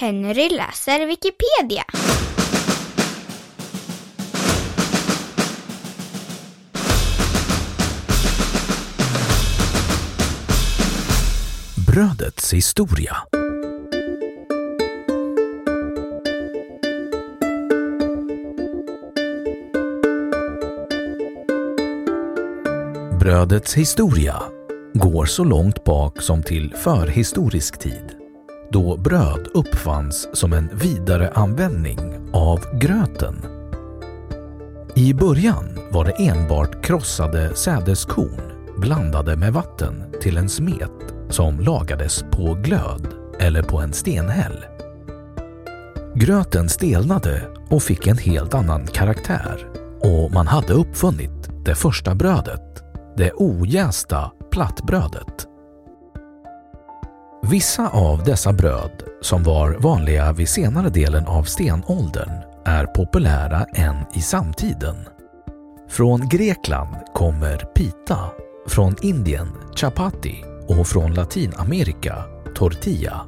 Henry läser Wikipedia. Brödets historia Brödets historia går så långt bak som till förhistorisk tid då bröd uppfanns som en vidare användning av gröten. I början var det enbart krossade sädeskorn blandade med vatten till en smet som lagades på glöd eller på en stenhäll. Gröten stelnade och fick en helt annan karaktär och man hade uppfunnit det första brödet, det ojästa plattbrödet. Vissa av dessa bröd, som var vanliga vid senare delen av stenåldern, är populära än i samtiden. Från Grekland kommer pita, från Indien chapati och från Latinamerika tortilla.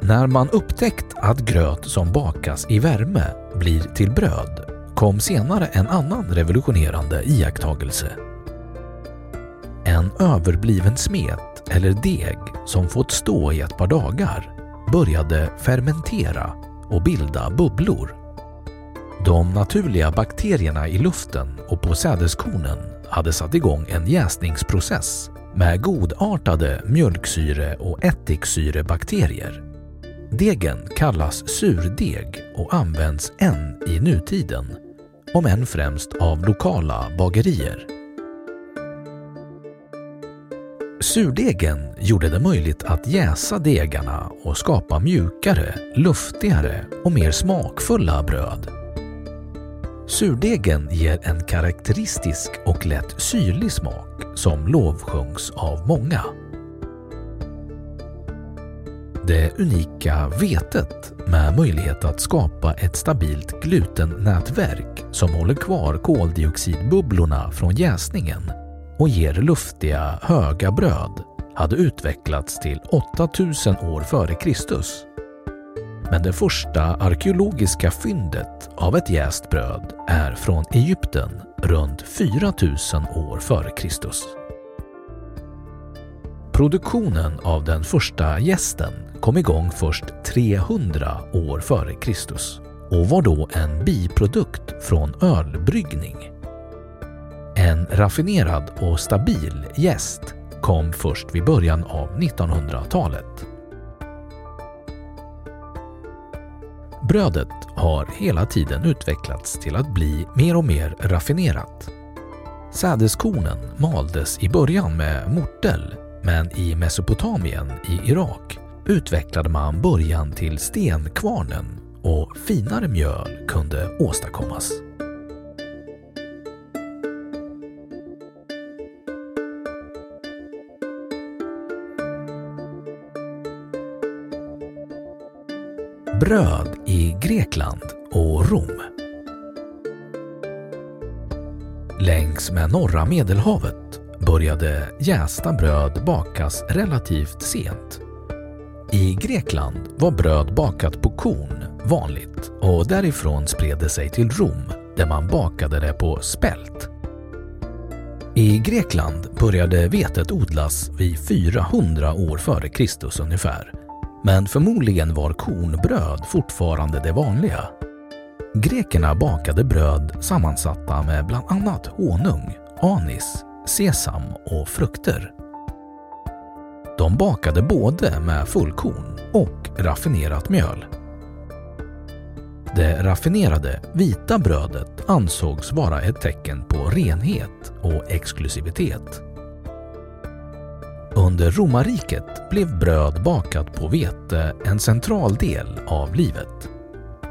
När man upptäckt att gröt som bakas i värme blir till bröd kom senare en annan revolutionerande iakttagelse. En överbliven smet eller deg som fått stå i ett par dagar började fermentera och bilda bubblor. De naturliga bakterierna i luften och på sädeskornen hade satt igång en jäsningsprocess med godartade mjölksyre och ättiksyrebakterier. Degen kallas surdeg och används än i nutiden, om än främst av lokala bagerier. Surdegen gjorde det möjligt att jäsa degarna och skapa mjukare, luftigare och mer smakfulla bröd. Surdegen ger en karaktäristisk och lätt syrlig smak som lovsjungs av många. Det unika vetet med möjlighet att skapa ett stabilt glutennätverk som håller kvar koldioxidbubblorna från jäsningen och ger luftiga, höga bröd hade utvecklats till 8000 år före Kristus. Men det första arkeologiska fyndet av ett jäst bröd är från Egypten runt 4000 år före Kristus. Produktionen av den första jästen kom igång först 300 år före Kristus och var då en biprodukt från ölbryggning. En raffinerad och stabil jäst kom först vid början av 1900-talet. Brödet har hela tiden utvecklats till att bli mer och mer raffinerat. Sädeskornen maldes i början med mortel men i Mesopotamien i Irak utvecklade man början till stenkvarnen och finare mjöl kunde åstadkommas. Bröd i Grekland och Rom. Längs med norra Medelhavet började jästa bröd bakas relativt sent. I Grekland var bröd bakat på korn vanligt och därifrån spred det sig till Rom där man bakade det på spält. I Grekland började vetet odlas vid 400 år före Kristus ungefär. Men förmodligen var kornbröd fortfarande det vanliga. Grekerna bakade bröd sammansatta med bland annat honung, anis, sesam och frukter. De bakade både med fullkorn och raffinerat mjöl. Det raffinerade vita brödet ansågs vara ett tecken på renhet och exklusivitet. Under romarriket blev bröd bakat på vete en central del av livet.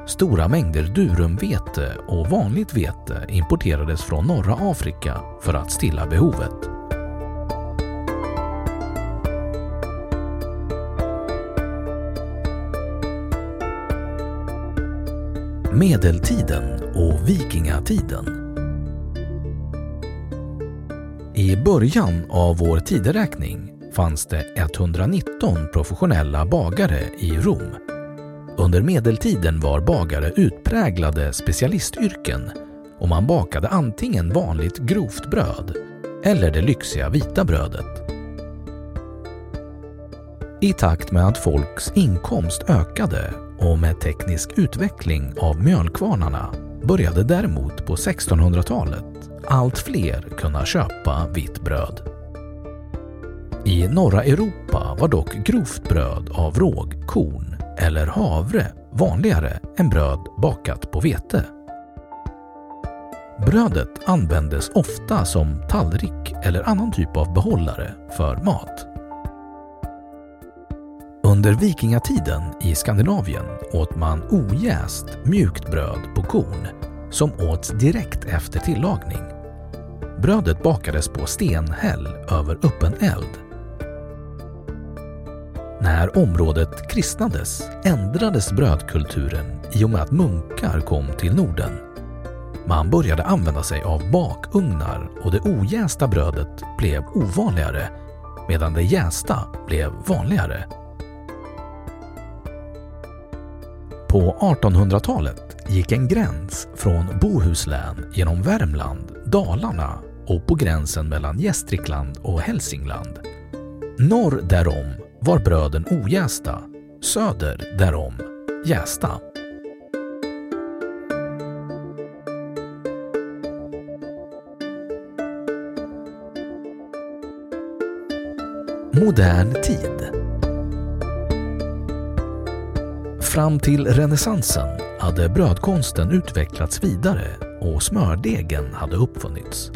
Stora mängder durumvete och vanligt vete importerades från norra Afrika för att stilla behovet. Medeltiden och vikingatiden. I början av vår tideräkning fanns det 119 professionella bagare i Rom. Under medeltiden var bagare utpräglade specialistyrken och man bakade antingen vanligt grovt bröd eller det lyxiga vita brödet. I takt med att folks inkomst ökade och med teknisk utveckling av mjölkvarnarna började däremot på 1600-talet allt fler kunna köpa vitt bröd. I norra Europa var dock grovt bröd av råg, korn eller havre vanligare än bröd bakat på vete. Brödet användes ofta som tallrik eller annan typ av behållare för mat. Under vikingatiden i Skandinavien åt man ojäst mjukt bröd på korn som åts direkt efter tillagning. Brödet bakades på stenhäll över öppen eld. När området kristnades ändrades brödkulturen i och med att munkar kom till Norden. Man började använda sig av bakugnar och det ojästa brödet blev ovanligare medan det jästa blev vanligare. På 1800-talet gick en gräns från Bohuslän genom Värmland, Dalarna och på gränsen mellan Gästrikland och Hälsingland. Norr därom var bröden ojästa, söder därom jästa. Modern tid Fram till renässansen hade brödkonsten utvecklats vidare och smördegen hade uppfunnits.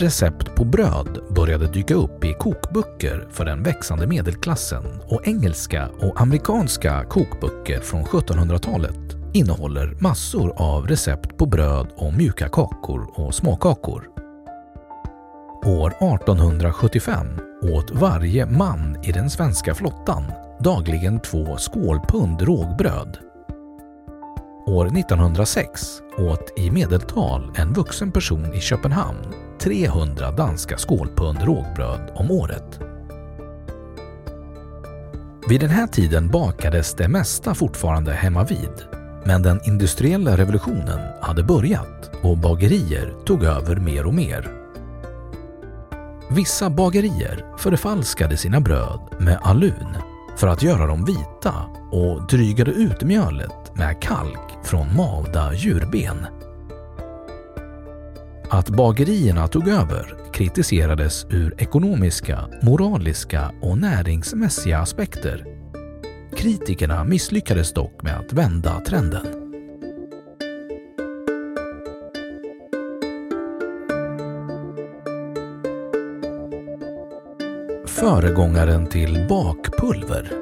Recept på bröd började dyka upp i kokböcker för den växande medelklassen och engelska och amerikanska kokböcker från 1700-talet innehåller massor av recept på bröd och mjuka kakor och småkakor. År 1875 åt varje man i den svenska flottan dagligen två skålpund rågbröd. År 1906 åt i medeltal en vuxen person i Köpenhamn 300 danska skålpund rågbröd om året. Vid den här tiden bakades det mesta fortfarande hemma vid, men den industriella revolutionen hade börjat och bagerier tog över mer och mer. Vissa bagerier förfalskade sina bröd med alun för att göra dem vita och drygade ut mjölet med kalk från malda djurben. Att bagerierna tog över kritiserades ur ekonomiska, moraliska och näringsmässiga aspekter. Kritikerna misslyckades dock med att vända trenden. Föregångaren till bakpulver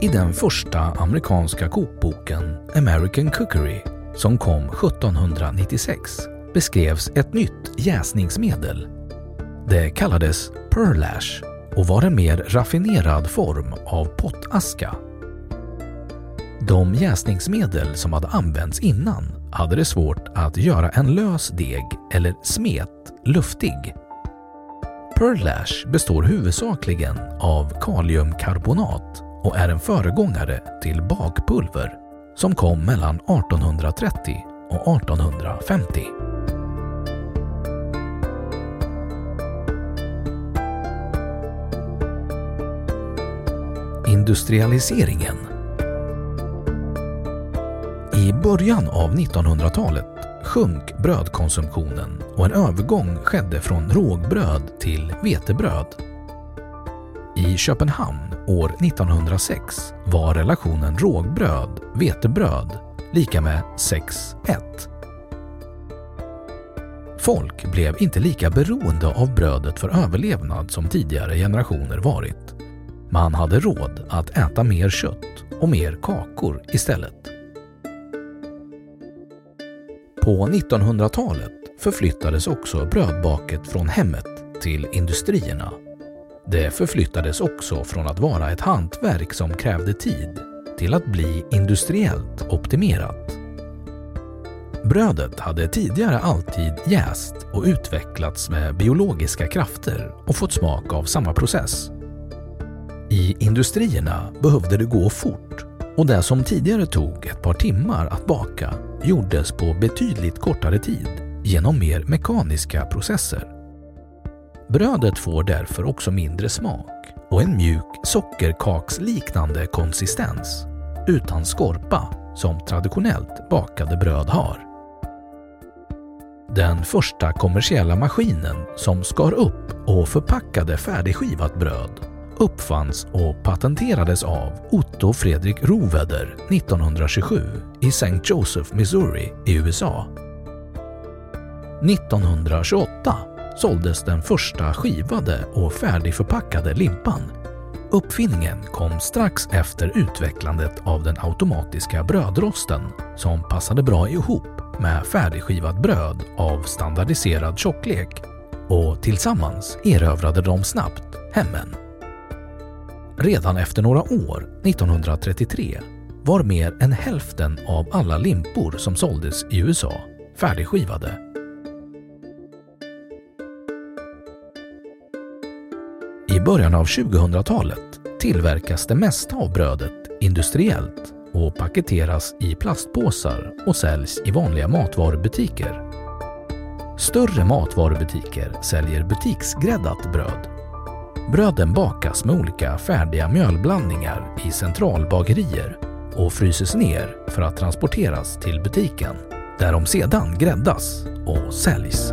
I den första amerikanska kokboken American Cookery som kom 1796 beskrevs ett nytt jäsningsmedel. Det kallades Perlash och var en mer raffinerad form av pottaska. De jäsningsmedel som hade använts innan hade det svårt att göra en lös deg eller smet luftig. Pearlash består huvudsakligen av kaliumkarbonat och är en föregångare till bakpulver som kom mellan 1830 och 1850. Industrialiseringen I början av 1900-talet sjönk brödkonsumtionen och en övergång skedde från rågbröd till vetebröd. I Köpenhamn år 1906 var relationen rågbröd-vetebröd lika med 6-1. Folk blev inte lika beroende av brödet för överlevnad som tidigare generationer varit. Man hade råd att äta mer kött och mer kakor istället. På 1900-talet förflyttades också brödbaket från hemmet till industrierna. Det förflyttades också från att vara ett hantverk som krävde tid till att bli industriellt optimerat. Brödet hade tidigare alltid jäst och utvecklats med biologiska krafter och fått smak av samma process. I industrierna behövde det gå fort och det som tidigare tog ett par timmar att baka gjordes på betydligt kortare tid genom mer mekaniska processer. Brödet får därför också mindre smak och en mjuk sockerkaksliknande konsistens utan skorpa som traditionellt bakade bröd har. Den första kommersiella maskinen som skar upp och förpackade färdigskivat bröd uppfanns och patenterades av Otto Fredrik Roveder 1927 i St. Joseph, Missouri i USA. 1928 såldes den första skivade och färdigförpackade limpan. Uppfinningen kom strax efter utvecklandet av den automatiska brödrosten som passade bra ihop med färdigskivat bröd av standardiserad tjocklek och tillsammans erövrade de snabbt hemmen. Redan efter några år, 1933, var mer än hälften av alla limpor som såldes i USA färdigskivade. I början av 2000-talet tillverkas det mesta av brödet industriellt och paketeras i plastpåsar och säljs i vanliga matvarubutiker. Större matvarubutiker säljer butiksgräddat bröd Bröden bakas med olika färdiga mjölblandningar i centralbagerier och fryses ner för att transporteras till butiken där de sedan gräddas och säljs.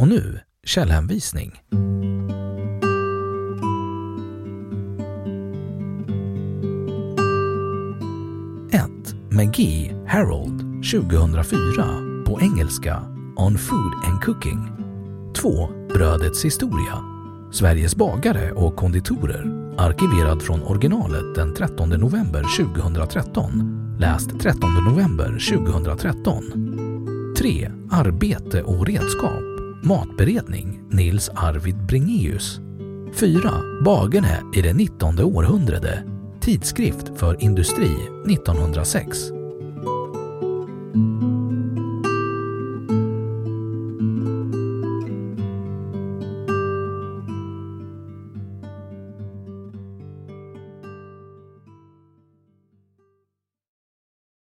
Och nu källhänvisning. 1. McGee, Harold 2004 på engelska On Food and Cooking 2. Brödets historia Sveriges bagare och konditorer arkiverad från originalet den 13 november 2013 läst 13 november 2013 3. Arbete och redskap Matberedning Nils Arvid Bringeus 4. Bagerne i det 19 århundrade Tidskrift för industri 1906